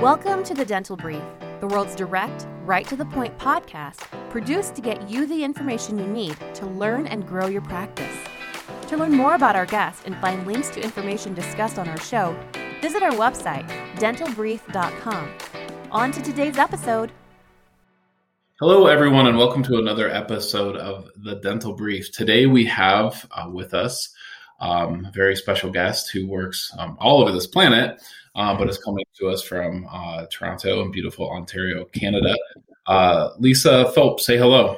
Welcome to the Dental Brief, the world's direct, right to the point podcast produced to get you the information you need to learn and grow your practice. To learn more about our guests and find links to information discussed on our show, visit our website, dentalbrief.com. On to today's episode. Hello, everyone, and welcome to another episode of the Dental Brief. Today we have uh, with us um, a very special guest who works um, all over this planet uh, but is coming to us from uh, Toronto and beautiful Ontario, Canada. Uh, Lisa Philp, say hello.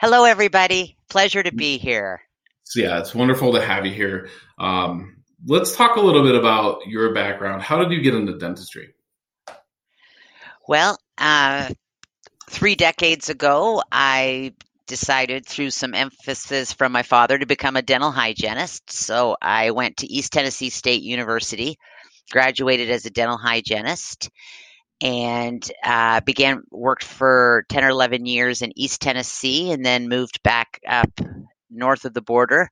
Hello, everybody. Pleasure to be here. So, yeah, it's wonderful to have you here. Um, let's talk a little bit about your background. How did you get into dentistry? Well, uh, three decades ago, I decided through some emphasis from my father to become a dental hygienist. So I went to East Tennessee State University graduated as a dental hygienist and uh, began worked for 10 or 11 years in east tennessee and then moved back up north of the border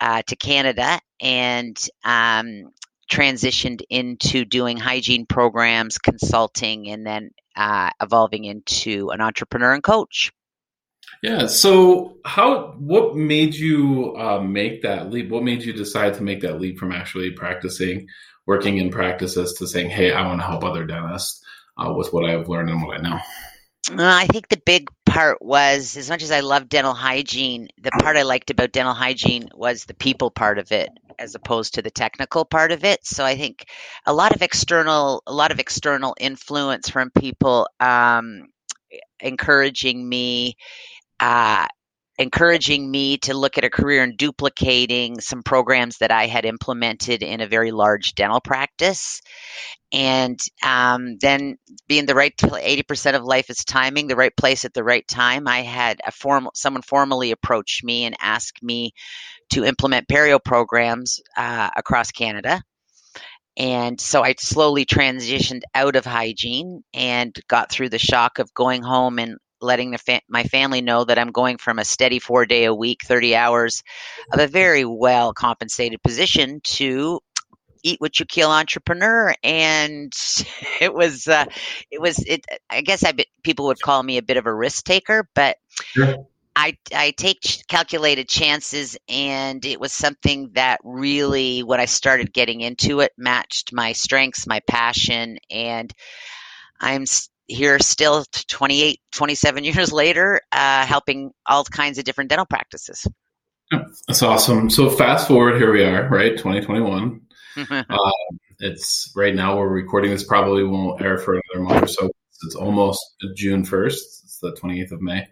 uh, to canada and um, transitioned into doing hygiene programs consulting and then uh, evolving into an entrepreneur and coach yeah so how what made you uh, make that leap what made you decide to make that leap from actually practicing working in practices to saying, hey, I want to help other dentists uh, with what I've learned and what I know? Uh, I think the big part was, as much as I love dental hygiene, the part I liked about dental hygiene was the people part of it, as opposed to the technical part of it. So I think a lot of external, a lot of external influence from people um, encouraging me uh, encouraging me to look at a career in duplicating some programs that I had implemented in a very large dental practice. And um, then being the right 80% of life is timing, the right place at the right time. I had a formal someone formally approach me and ask me to implement perio programs uh, across Canada. And so I slowly transitioned out of hygiene and got through the shock of going home and letting fa- my family know that I'm going from a steady four day a week, 30 hours of a very well compensated position to eat what you kill entrepreneur and it was uh, it was it i guess i people would call me a bit of a risk taker but. I, I take calculated chances and it was something that really when i started getting into it matched my strengths my passion and i'm here still 28 27 years later uh, helping all kinds of different dental practices. That's awesome. So fast forward here we are right 2021 uh, it's right now we're recording this probably won't air for another month or so. It's almost june 1st it's the 28th of may.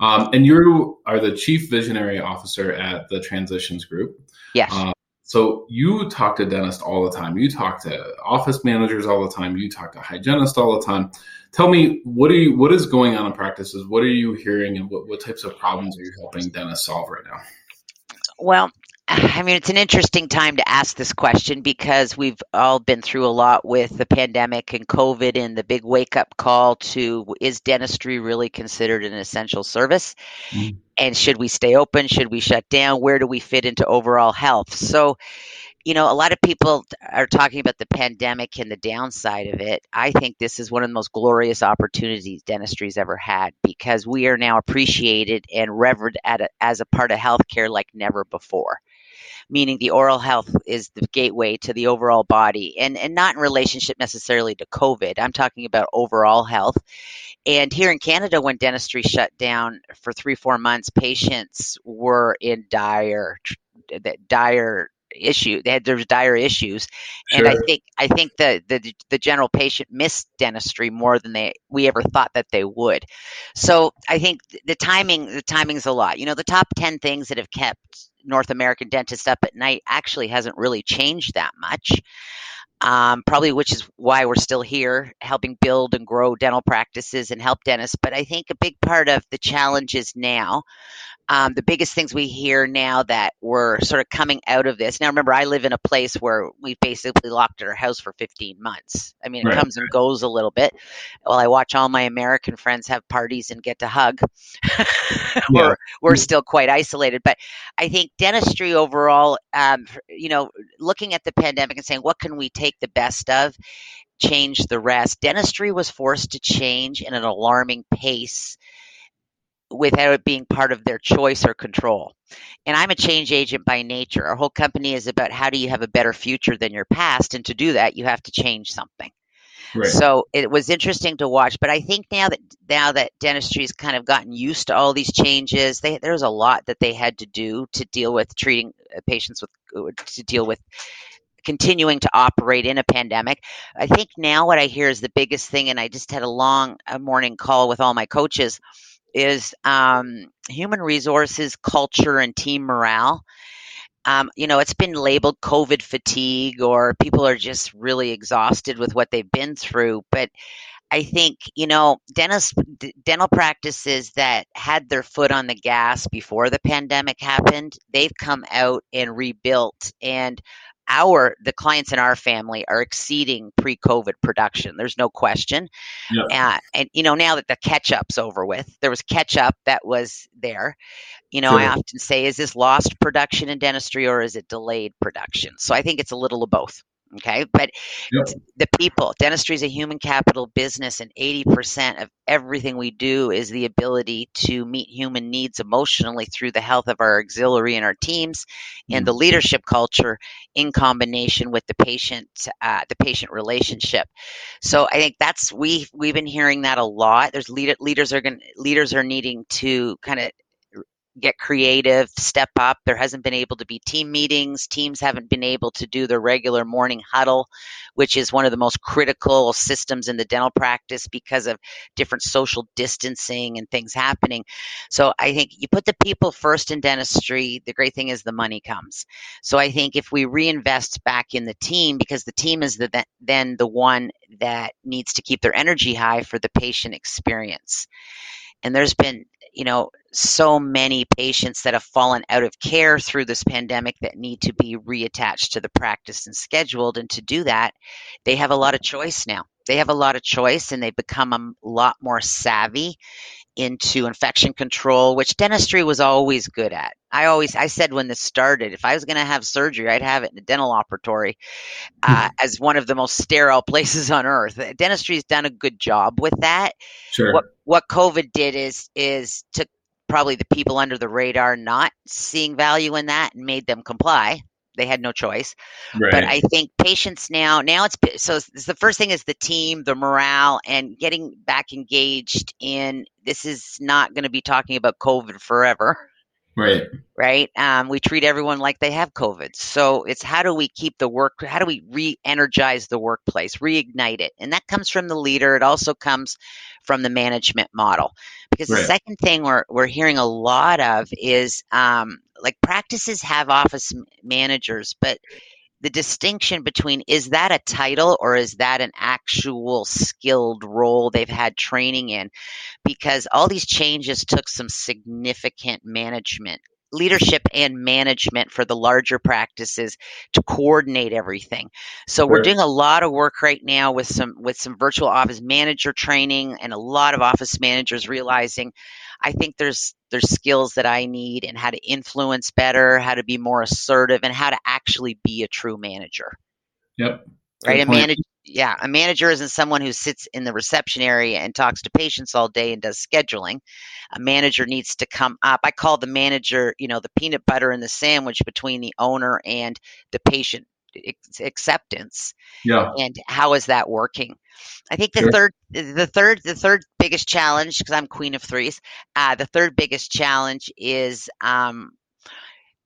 Um, and you are the chief visionary officer at the transitions group. Yes. Um, so you talk to dentists all the time. You talk to office managers all the time. You talk to hygienists all the time. Tell me what are you what is going on in practices? What are you hearing, and what, what types of problems are you helping dentists solve right now? Well, I mean, it's an interesting time to ask this question because we've all been through a lot with the pandemic and COVID and the big wake up call to is dentistry really considered an essential service? Mm-hmm. And should we stay open? Should we shut down? Where do we fit into overall health? So, you know, a lot of people are talking about the pandemic and the downside of it. I think this is one of the most glorious opportunities dentistry's ever had because we are now appreciated and revered a, as a part of healthcare like never before meaning the oral health is the gateway to the overall body and, and not in relationship necessarily to COVID. I'm talking about overall health. And here in Canada, when dentistry shut down for three, four months, patients were in dire, dire issue. They had there's dire issues, sure. and I think I think the, the the general patient missed dentistry more than they we ever thought that they would. So I think the timing the timing's a lot. You know, the top ten things that have kept North American dentist up at night actually hasn't really changed that much. Um, probably which is why we're still here helping build and grow dental practices and help dentists. But I think a big part of the challenges now um, the biggest things we hear now that we're sort of coming out of this. Now, remember, I live in a place where we basically locked our house for 15 months. I mean, it right. comes and goes a little bit. While I watch all my American friends have parties and get to hug, we're, we're still quite isolated. But I think dentistry overall, um, you know, looking at the pandemic and saying, what can we take the best of? change the rest. Dentistry was forced to change in an alarming pace without it being part of their choice or control. And I'm a change agent by nature. Our whole company is about how do you have a better future than your past, and to do that, you have to change something. Right. So it was interesting to watch, but I think now that now that dentistry's kind of gotten used to all these changes, they, there's a lot that they had to do to deal with treating uh, patients with to deal with continuing to operate in a pandemic. I think now what I hear is the biggest thing, and I just had a long a morning call with all my coaches, is um, human resources, culture, and team morale. Um, you know, it's been labeled COVID fatigue, or people are just really exhausted with what they've been through. But I think you know, dentist dental practices that had their foot on the gas before the pandemic happened, they've come out and rebuilt and our the clients in our family are exceeding pre-COVID production. There's no question. Yep. Uh, and you know now that the catch up's over with, there was catch up that was there. You know, sure. I often say, is this lost production in dentistry or is it delayed production? So I think it's a little of both. Okay. But yep. the people, dentistry is a human capital business, and 80% of everything we do is the ability to meet human needs emotionally through the health of our auxiliary and our teams and the mm-hmm. leadership culture in combination with the patient, uh, the patient relationship. So I think that's, we, we've been hearing that a lot. There's lead, leaders are going leaders are needing to kind of get creative, step up. There hasn't been able to be team meetings. Teams haven't been able to do their regular morning huddle, which is one of the most critical systems in the dental practice because of different social distancing and things happening. So I think you put the people first in dentistry. The great thing is the money comes. So I think if we reinvest back in the team, because the team is the, then the one that needs to keep their energy high for the patient experience. And there's been you know, so many patients that have fallen out of care through this pandemic that need to be reattached to the practice and scheduled. And to do that, they have a lot of choice now. They have a lot of choice and they become a lot more savvy into infection control, which dentistry was always good at. I always, I said when this started, if I was going to have surgery, I'd have it in a dental operatory uh, hmm. as one of the most sterile places on earth. Dentistry's done a good job with that. Sure. What, what COVID did is, is took probably the people under the radar not seeing value in that and made them comply they had no choice. Right. But I think patients now, now it's so it's, the first thing is the team, the morale, and getting back engaged in this is not going to be talking about COVID forever. Right. Right. Um, we treat everyone like they have COVID. So it's how do we keep the work, how do we re energize the workplace, reignite it? And that comes from the leader. It also comes from the management model. Because right. the second thing we're, we're hearing a lot of is um, like practices have office managers, but the distinction between is that a title or is that an actual skilled role they've had training in? Because all these changes took some significant management leadership and management for the larger practices to coordinate everything. So we're doing a lot of work right now with some with some virtual office manager training and a lot of office managers realizing I think there's there's skills that I need and how to influence better, how to be more assertive, and how to actually be a true manager. Yep. right. A manager, yeah, a manager isn't someone who sits in the reception area and talks to patients all day and does scheduling. A manager needs to come up. I call the manager, you know, the peanut butter and the sandwich between the owner and the patient acceptance. Yeah. And how is that working? I think the sure. third, the third, the third biggest challenge because I'm queen of threes. Uh, the third biggest challenge is um,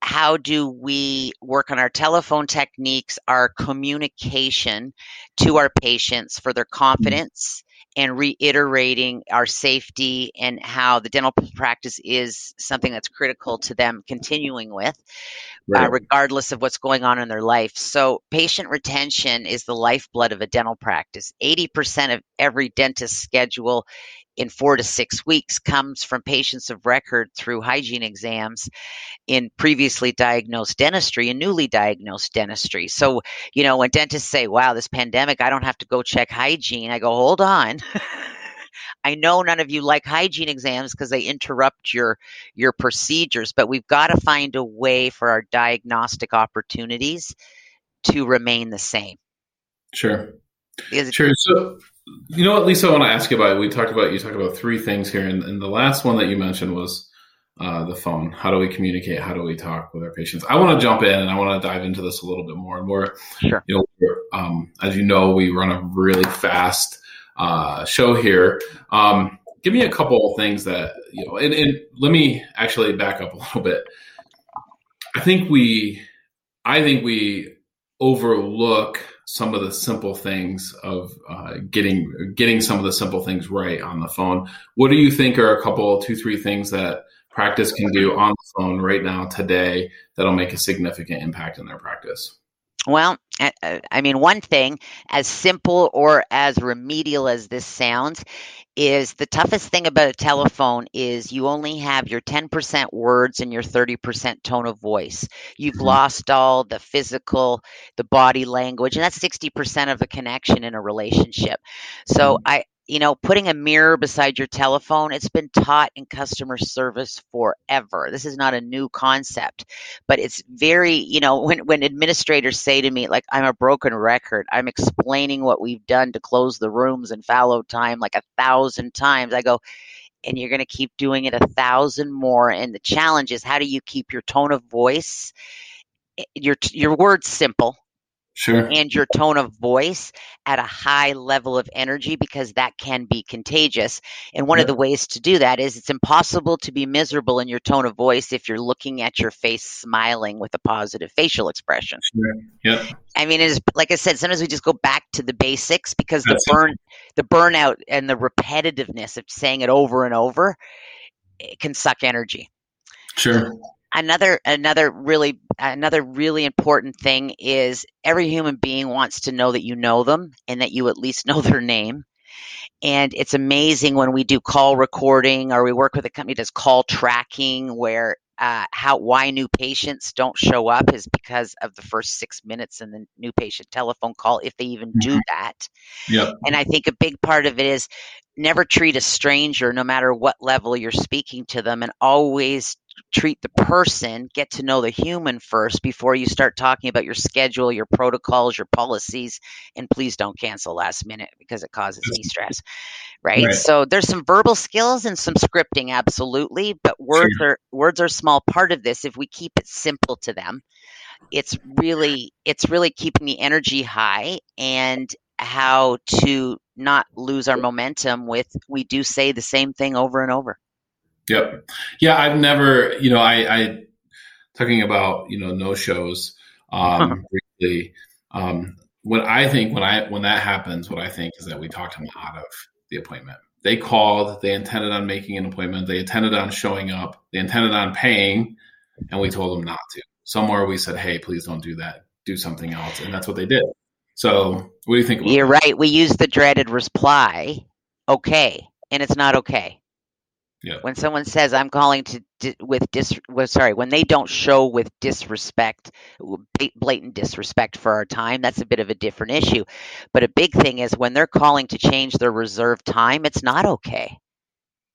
how do we work on our telephone techniques, our communication to our patients for their confidence and reiterating our safety and how the dental practice is something that's critical to them continuing with, uh, right. uh, regardless of what's going on in their life. So, patient retention is the lifeblood of a dental practice. 80% of every dentist's schedule in four to six weeks comes from patients of record through hygiene exams in previously diagnosed dentistry and newly diagnosed dentistry. So, you know, when dentists say, wow, this pandemic, I don't have to go check hygiene, I go, hold on. I know none of you like hygiene exams because they interrupt your your procedures, but we've got to find a way for our diagnostic opportunities to remain the same. Sure. Sure. So, you know what, Lisa, I want to ask you about. We talked about you talked about three things here, and, and the last one that you mentioned was uh, the phone. How do we communicate? How do we talk with our patients? I want to jump in and I want to dive into this a little bit more. And we're, sure. you know, um, as you know, we run a really fast uh, show here. Um, give me a couple of things that you know, and, and let me actually back up a little bit. I think we, I think we overlook some of the simple things of uh, getting getting some of the simple things right on the phone. What do you think are a couple, two, three things that practice can do on the phone right now today that'll make a significant impact in their practice? Well, I mean, one thing, as simple or as remedial as this sounds, is the toughest thing about a telephone is you only have your 10% words and your 30% tone of voice. You've mm-hmm. lost all the physical, the body language, and that's 60% of the connection in a relationship. So mm-hmm. I, you know, putting a mirror beside your telephone, it's been taught in customer service forever. This is not a new concept, but it's very, you know, when, when administrators say to me, like, I'm a broken record, I'm explaining what we've done to close the rooms in fallow time like a thousand times. I go, and you're going to keep doing it a thousand more. And the challenge is, how do you keep your tone of voice, eh, your, your words simple, sure. and your tone of voice at a high level of energy because that can be contagious. And one of the ways to do that is it's impossible to be miserable in your tone of voice if you're looking at your face smiling with a positive facial expression. Sure. Yeah. I mean, it's like I said, sometimes we just go back to the basics because That's the burn, the burnout and the repetitiveness of saying it over and over it can suck energy. Sure another another really another really important thing is every human being wants to know that you know them and that you at least know their name and it's amazing when we do call recording or we work with a company that does call tracking where uh, how why new patients don't show up is because of the first six minutes in the new patient telephone call if they even do mm-hmm. that yep. and i think a big part of it is never treat a stranger no matter what level you're speaking to them and always treat the person, get to know the human first before you start talking about your schedule, your protocols, your policies, and please don't cancel last minute because it causes me stress. Right? right? So there's some verbal skills and some scripting, absolutely, but words sure. are words are a small part of this if we keep it simple to them. It's really it's really keeping the energy high and how to not lose our momentum with we do say the same thing over and over. Yep. Yeah, I've never, you know, I, I talking about, you know, no shows. Um, briefly, um, what I think when I when that happens, what I think is that we talked them out of the appointment. They called, they intended on making an appointment, they intended on showing up, they intended on paying, and we told them not to. Somewhere we said, "Hey, please don't do that. Do something else," and that's what they did. So, what do you think? You're that? right. We use the dreaded reply, "Okay," and it's not okay. Yeah. When someone says I'm calling to di- with dis well, sorry, when they don't show with disrespect, blatant disrespect for our time, that's a bit of a different issue. But a big thing is when they're calling to change their reserved time, it's not okay.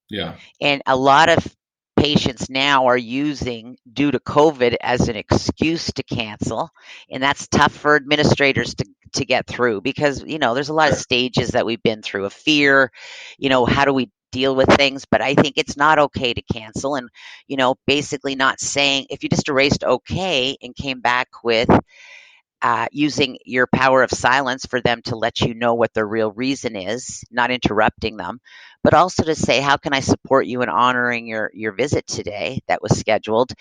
Yeah. And a lot of patients now are using due to COVID as an excuse to cancel, and that's tough for administrators to to get through because you know there's a lot of stages that we've been through of fear you know how do we deal with things, but I think it's not okay to cancel. And, you know, basically not saying if you just erased okay and came back with uh, using your power of silence for them to let you know what their real reason is, not interrupting them, but also to say, how can I support you in honoring your, your visit today that was scheduled?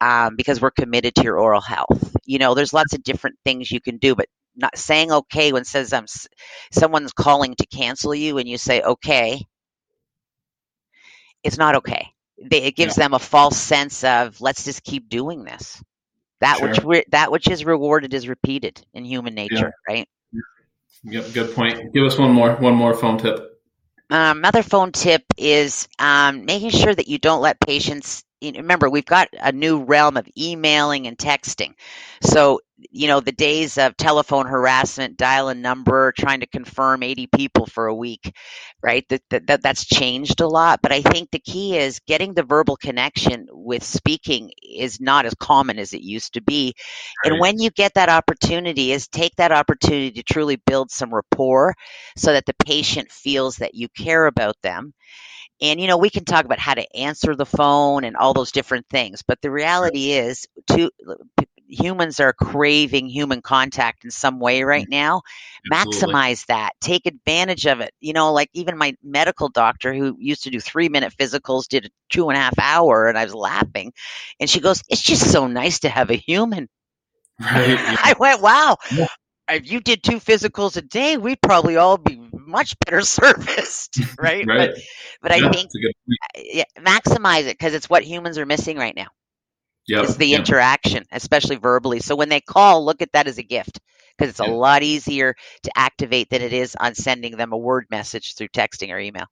Um, because we're committed to your oral health. You know, there's lots of different things you can do, but not saying okay when says I'm someone's calling to cancel you and you say okay it's not okay. They, it gives yeah. them a false sense of let's just keep doing this. That sure. which re- that which is rewarded is repeated in human nature, yeah. right? Yep, good point. Give us one more one more phone tip. Um, another phone tip is um, making sure that you don't let patients remember we've got a new realm of emailing and texting so you know the days of telephone harassment dial a number trying to confirm 80 people for a week right? That, that that's changed a lot. But i think the key is getting the verbal connection with speaking is not as common as it used to be. Right. and when you get that opportunity is take that opportunity to truly build some rapport so that the patient feels that you care about them. And you know we can talk about how to answer the phone and all those different things. But the reality is to humans are craving human contact in some way mm, right now Absolutely. maximize that take advantage of it you know like even my medical doctor who used to do three minute physicals did a two and a half hour and i was laughing and she goes it's just so nice to have a human right yeah. i went wow yeah. if you did two physicals a day we'd probably all be much better serviced right, right. but but yeah, i think yeah, maximize it because it's what humans are missing right now Yep. Is the yep. interaction, especially verbally. So when they call, look at that as a gift because it's yep. a lot easier to activate than it is on sending them a word message through texting or email.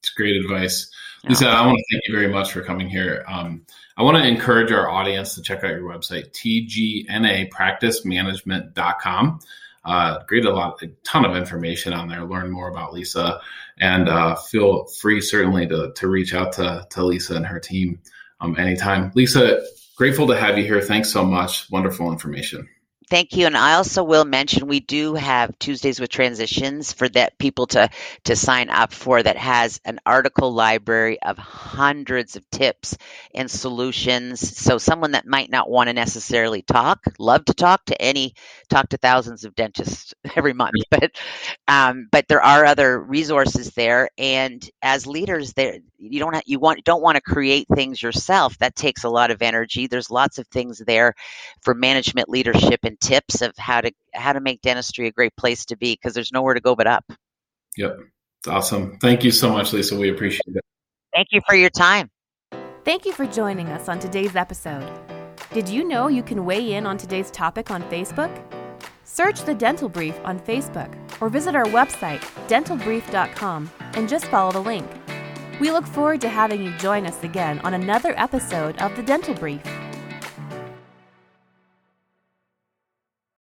It's great advice. Lisa, oh. I want to thank you very much for coming here. Um, I want to encourage our audience to check out your website, tgnapracticemanagement.com. Uh, great, a lot, a ton of information on there. Learn more about Lisa, and uh, feel free certainly to to reach out to to Lisa and her team um, anytime. Lisa, grateful to have you here. Thanks so much. Wonderful information. Thank you. And I also will mention we do have Tuesdays with Transitions for that people to to sign up for that has an article library of hundreds of tips and solutions. So someone that might not want to necessarily talk, love to talk to any talk to thousands of dentists every month, but um, but there are other resources there. And as leaders, there you don't have, you want don't want to create things yourself. That takes a lot of energy. There's lots of things there for management leadership and tips of how to how to make dentistry a great place to be because there's nowhere to go but up. Yep. It's awesome. Thank you so much, Lisa. We appreciate it. Thank you for your time. Thank you for joining us on today's episode. Did you know you can weigh in on today's topic on Facebook? Search the Dental Brief on Facebook or visit our website, dentalbrief.com, and just follow the link. We look forward to having you join us again on another episode of the Dental Brief.